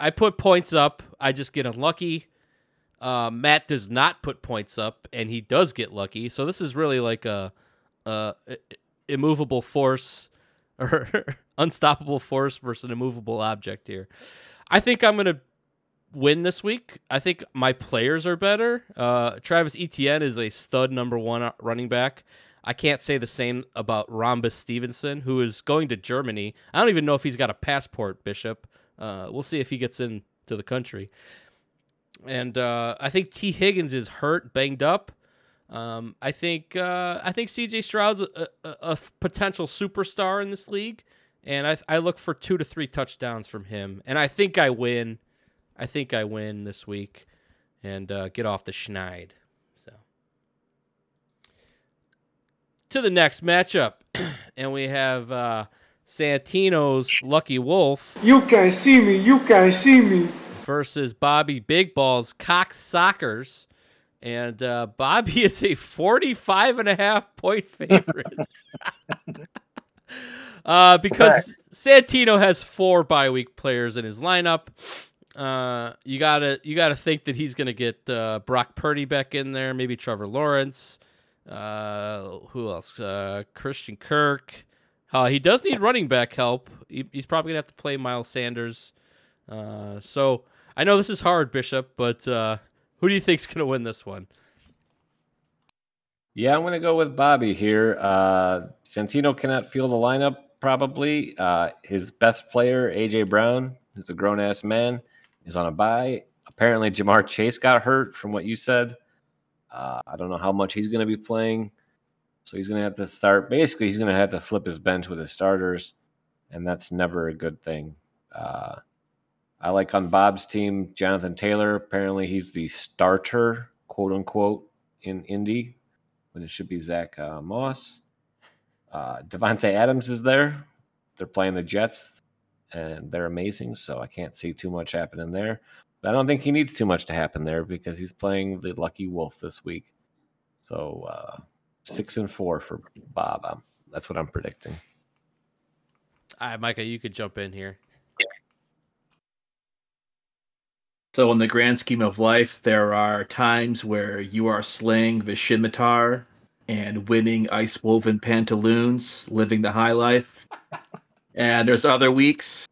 I put points up. I just get unlucky. Uh, Matt does not put points up, and he does get lucky. So this is really like a immovable force <laughs> or unstoppable force versus an immovable object here. I think I'm gonna win this week. I think my players are better. Uh, Travis Etienne is a stud number one running back. I can't say the same about Rhombus Stevenson, who is going to Germany. I don't even know if he's got a passport, Bishop. Uh, we'll see if he gets into the country. And uh, I think Tee Higgins is hurt, banged up. Um, I think uh, I think C.J. Stroud's a, a, a potential superstar in this league, and I, I look for two to three touchdowns from him. And I think I win. I think I win this week, and uh, get off the schneid. So to the next matchup, <clears throat> and we have uh, Santino's Lucky Wolf You can see me. You can see me. versus Bobby Big Balls Cock Sockers. And uh, Bobby <laughs> is a 45 and a half point favorite. <laughs> uh, because Santino has four bye week players in his lineup. Uh, you gotta you gotta think that he's gonna get uh, Brock Purdy back in there, maybe Trevor Lawrence. Uh, who else? Uh, Christian Kirk. Uh, he does need running back help. He, he's probably gonna have to play Miles Sanders. Uh, so I know this is hard, Bishop, but uh, who do you think's gonna win this one? Yeah, I'm to go with Bobby here. Uh, Santino cannot field the lineup, probably. Uh, his best player, A.J. Brown, is a grown ass man, is on a bye. Apparently, Ja'Marr Chase got hurt from what you said. Uh, I don't know how much he's going to be playing. So he's going to have to start. Basically, he's going to have to flip his bench with his starters, and that's never a good thing. Uh, I like on Bob's team, Jonathan Taylor. Apparently, he's the starter, quote unquote, in Indy when it should be Zach uh, Moss. Uh, Davante Adams is there. They're playing the Jets, and they're amazing. So I can't see too much happening there. But I don't think he needs too much to happen there because he's playing the Lucky Wolf this week. So uh, six and four for Bob. Um, that's what I'm predicting. All right, Micah, you could jump in here. So, in the grand scheme of life, there are times where you are slaying the scimitar and winning ice woven pantaloons, living the high life. And there's other weeks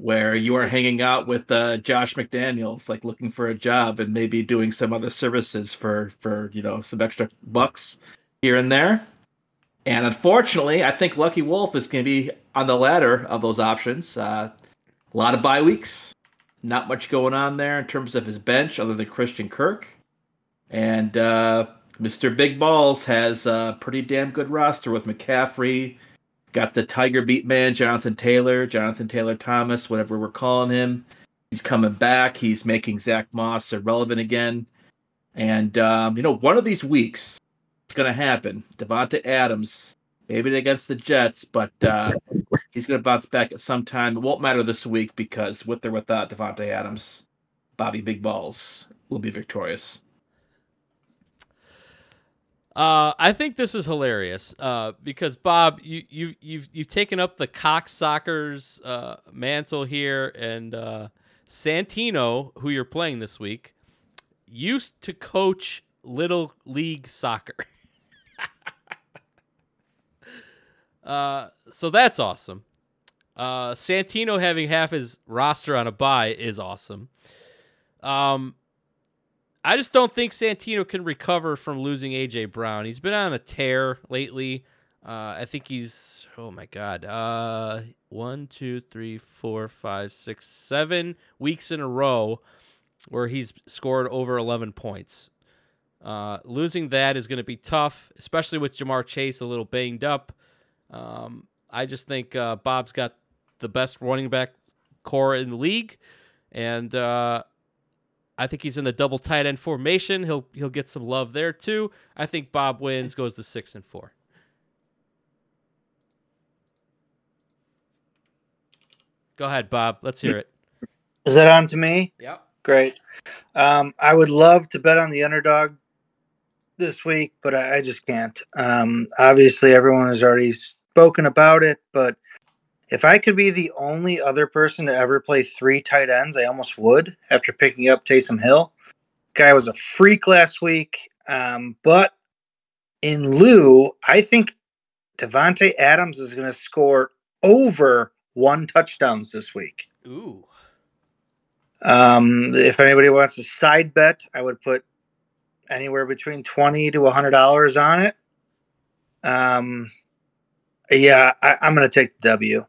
where you are hanging out with uh, Josh McDaniels, like looking for a job and maybe doing some other services for for you know some extra bucks here and there. And unfortunately, I think Lucky Wolf is going to be on the latter of those options. Uh, a lot of bye weeks, not much going on there in terms of his bench other than Christian Kirk. And uh, Mr. Big Balls has a pretty damn good roster with McCaffrey, got the Tiger Beat man, Jonathan Taylor, Jonathan Taylor Thomas, whatever we're calling him. He's coming back. He's making Zach Moss irrelevant again. And, um, you know, one of these weeks, it's going to happen. Davante Adams, maybe against the Jets, but uh, he's going to bounce back at some time. It won't matter this week because with or without Davante Adams, Bobby Big Balls will be victorious. Uh, I think this is hilarious uh, because Bob, you, you, you've you've taken up the cocksockers uh, mantle here, and uh, Santino, who you're playing this week, used to coach little league soccer. <laughs> uh, so that's awesome. Uh, Santino having half his roster on a bye is awesome. Um, I just don't think Santino can recover from losing AJ Brown. He's been on a tear lately. Uh, I think he's oh my god, uh, one, two, three, four, five, six, seven weeks in a row where he's scored over eleven points. Uh, losing that is going to be tough, especially with Ja'Marr Chase a little banged up. Um, I just think uh, Bob's got the best running back core in the league, and uh, I think he's in the double tight end formation. He'll he'll get some love there too. I think Bob wins, goes to six and four. Go ahead, Bob. Let's hear it. Is that on to me? Yep. Great. Um, I would love to bet on the underdog this week, but I, I just can't. Um, obviously, everyone has already spoken about it, but if I could be the only other person to ever play three tight ends, I almost would after picking up Taysom Hill. Guy was a freak last week. Um, but in lieu, I think Davante Adams is going to score over one touchdowns this week. Ooh. Um, if anybody wants a side bet, I would put anywhere between twenty to hundred dollars on it. Um, yeah, I, I'm going to take the W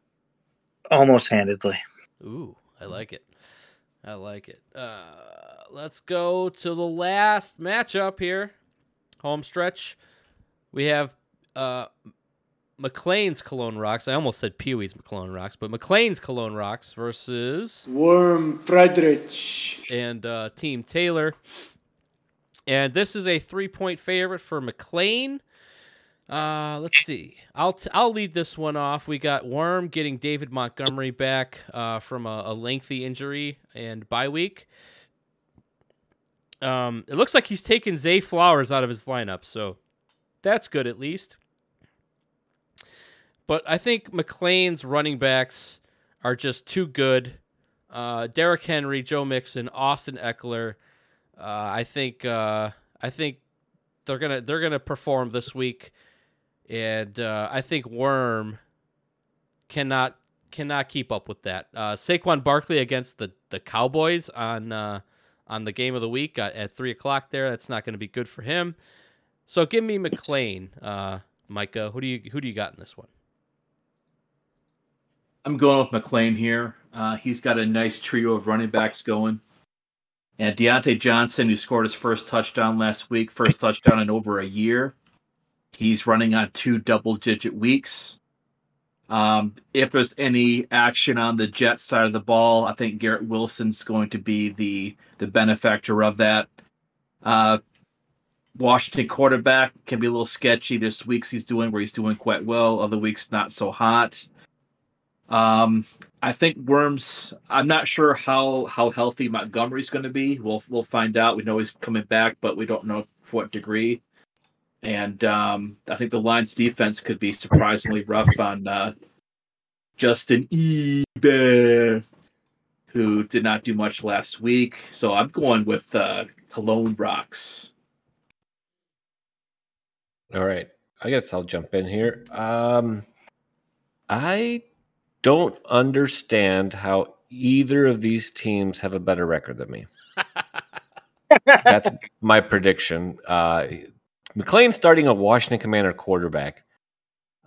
almost handedly. Ooh, I like it. I like it. Uh, let's go to the last matchup here. Home stretch. We have uh, McLean's Cologne Rocks. I almost said Pee Wee's McLean Rocks, but McLean's Cologne Rocks versus Worm Friedrich and uh, Team Taylor. And this is a three point favorite for McLean. Uh, let's see. I'll t- I'll lead this one off. We got Worm getting David Montgomery back uh, from a, a lengthy injury and bye week. Um, it looks like he's taken Zay Flowers out of his lineup, so that's good at least. But I think McLean's running backs are just too good. Uh, Derrick Henry, Joe Mixon, Austin Ekeler. Uh, I think uh, I think they're gonna they're gonna perform this week, and uh, I think Worm cannot cannot keep up with that. Uh, Saquon Barkley against the the Cowboys on uh, on the game of the week at, at three o'clock there. That's not going to be good for him. So give me McLean, uh, Micah. Who do you who do you got in this one? I'm going with McLean here. Uh, he's got a nice trio of running backs going. And Diontae Johnson, who scored his first touchdown last week, first touchdown in over a year. He's running on two double digit weeks. Um, if there's any action on the Jets side of the ball, I think Garrett Wilson's going to be the the benefactor of that. Uh, Washington quarterback can be a little sketchy. There's weeks he's doing where he's doing quite well, other weeks not so hot. Um, I think Worms. I'm not sure how how healthy Montgomery's going to be. We'll we'll find out. We know he's coming back, but we don't know what degree. And um, I think the Lions' defense could be surprisingly rough on uh, Justin Herbert, who did not do much last week. So I'm going with uh, Cologne Rocks. All right. I guess I'll jump in here. Um, I don't understand how either of these teams have a better record than me. <laughs> That's my prediction. Uh, McLean starting a Washington Commander quarterback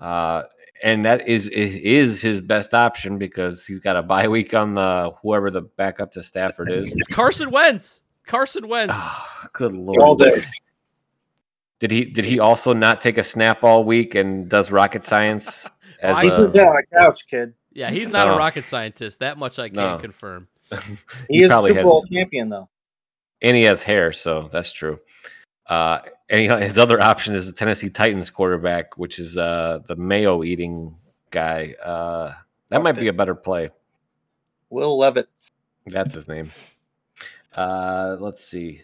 Uh, and that is is his best option because he's got a bye week on the whoever the backup to Stafford is. It's Carson Wentz. Carson Wentz. Good lord! All day. Did he did he also not take a snap all week and does rocket science? <laughs> As I- He's a- just on a couch, kid. yeah, he's not No. a rocket scientist. That much I can No. confirm. <laughs> He, is a probably Super has- Bowl champion, though. and he has hair, so that's true. Uh, and he, his other option is the Tennessee Titans quarterback, which is uh, the Mayo eating guy. Uh, that might be a better play. Will Levis. That's his name. Uh, let's see,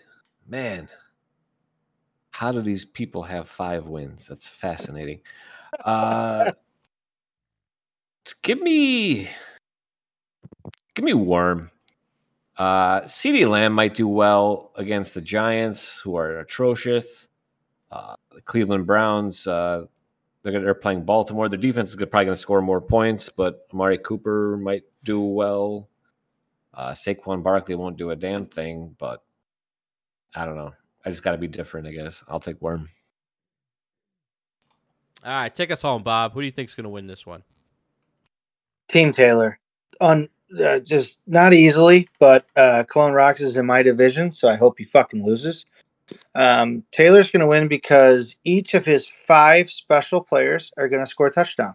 man. How do these people have five wins? That's fascinating. Uh, give me, give me Worm. Uh, CeeDee Lamb might do well against the Giants, who are atrocious. Uh, the Cleveland Browns, uh, they're, gonna- they're playing Baltimore. Their defense is probably going to score more points, but Amari Cooper might do well. Uh, Saquon Barkley won't do a damn thing, but I don't know. I just got to be different, I guess. I'll take Worm. All right, take us home, Bob. Who do you think's going to win this one? Team Taylor. On uh, just not easily, but uh, Cologne Rocks is in my division, so I hope he fucking loses. Um, Taylor's going to win because each of his five special players are going to score a touchdown.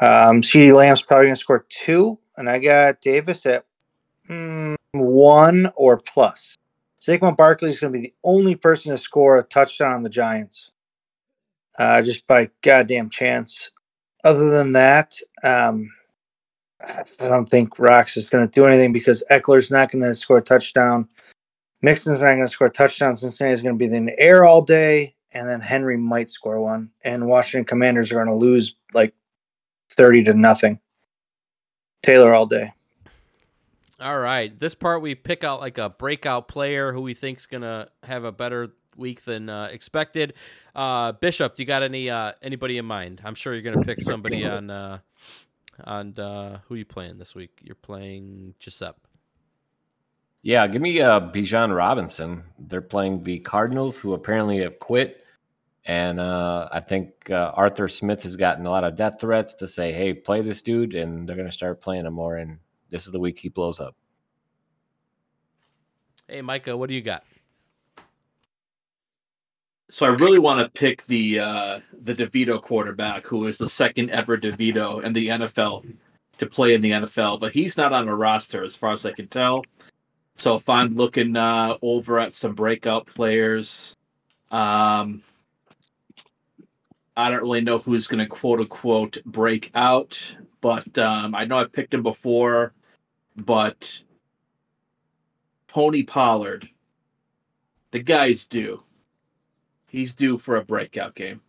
Um, CeeDee Lamb's probably going to score two, and I got Davis at mm, one or plus. Saquon Barkley is going to be the only person to score a touchdown on the Giants, uh, just by goddamn chance. Other than that, um, I don't think Rocks is going to do anything because Ekeler's not going to score a touchdown. Mixon's not going to score a touchdown. Cincinnati's going to be in the air all day, and then Henry might score one. And Washington Commanders are going to lose like thirty to nothing. Taylor all day. All right, this part we pick out like a breakout player who we think's going to have a better week than uh, expected. Uh, Bishop, do you got any uh, anybody in mind? I'm sure you're going to pick somebody on uh, on uh, who you playing this week. You're playing Giuseppe. Yeah, give me uh, Bijan Robinson. They're playing the Cardinals, who apparently have quit. And uh, I think uh, Arthur Smith has gotten a lot of death threats to say, hey, play this dude. And they're going to start playing him more. And this is the week he blows up. Hey, Micah, what do you got? So I really want to pick the uh, the DeVito quarterback, who is the second ever DeVito in the NFL to play in the NFL, but he's not on a roster as far as I can tell. So if I'm looking uh, over at some breakout players, um, I don't really know who's going to quote unquote break out, but um, I know I picked him before. But Tony Pollard, the guy's due. He's due for a breakout game,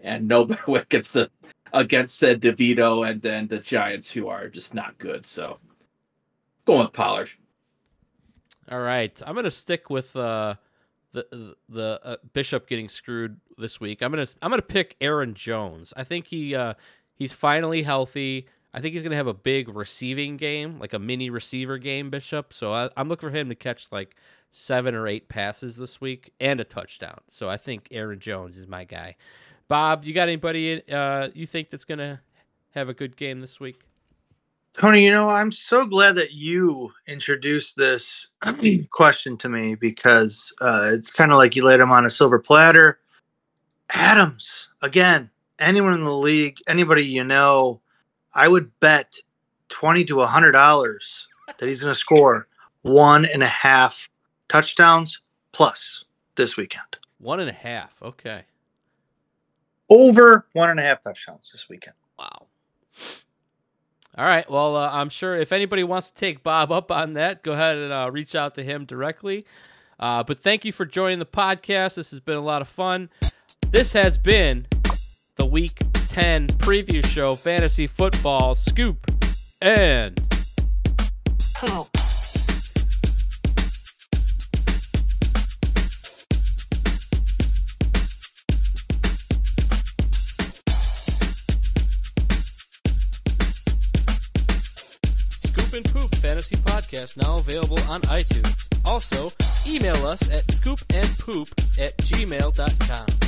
and no <laughs> better way against the against said DeVito and then the Giants, who are just not good. So, going with Pollard. All right, I'm gonna stick with uh, the the uh, Bishop getting screwed this week. I'm gonna I'm gonna pick Aaron Jones. I think he uh, he's finally healthy. I think he's gonna have a big receiving game, like a mini receiver game, Bishop. So I, I'm looking for him to catch like seven or eight passes this week and a touchdown. So I think Aaron Jones is my guy. Bob, you got anybody uh, you think that's gonna have a good game this week? Tony, you know, I'm so glad that you introduced this <clears throat> question to me because uh, it's kind of like you laid him on a silver platter. Adams, again, anyone in the league, anybody you know, I would bet twenty to a hundred dollars that he's going to score one and a half touchdowns plus this weekend. One and a half. Okay. Over one and a half touchdowns this weekend. Wow. All right. Well, uh, I'm sure if anybody wants to take Bob up on that, go ahead and uh, reach out to him directly. Uh, but thank you for joining the podcast. This has been a lot of fun. This has been the Week 10 preview show, Fantasy Football Scoop and. Podcast now available on iTunes. Also, email us at scoopandpoop at gmail.com.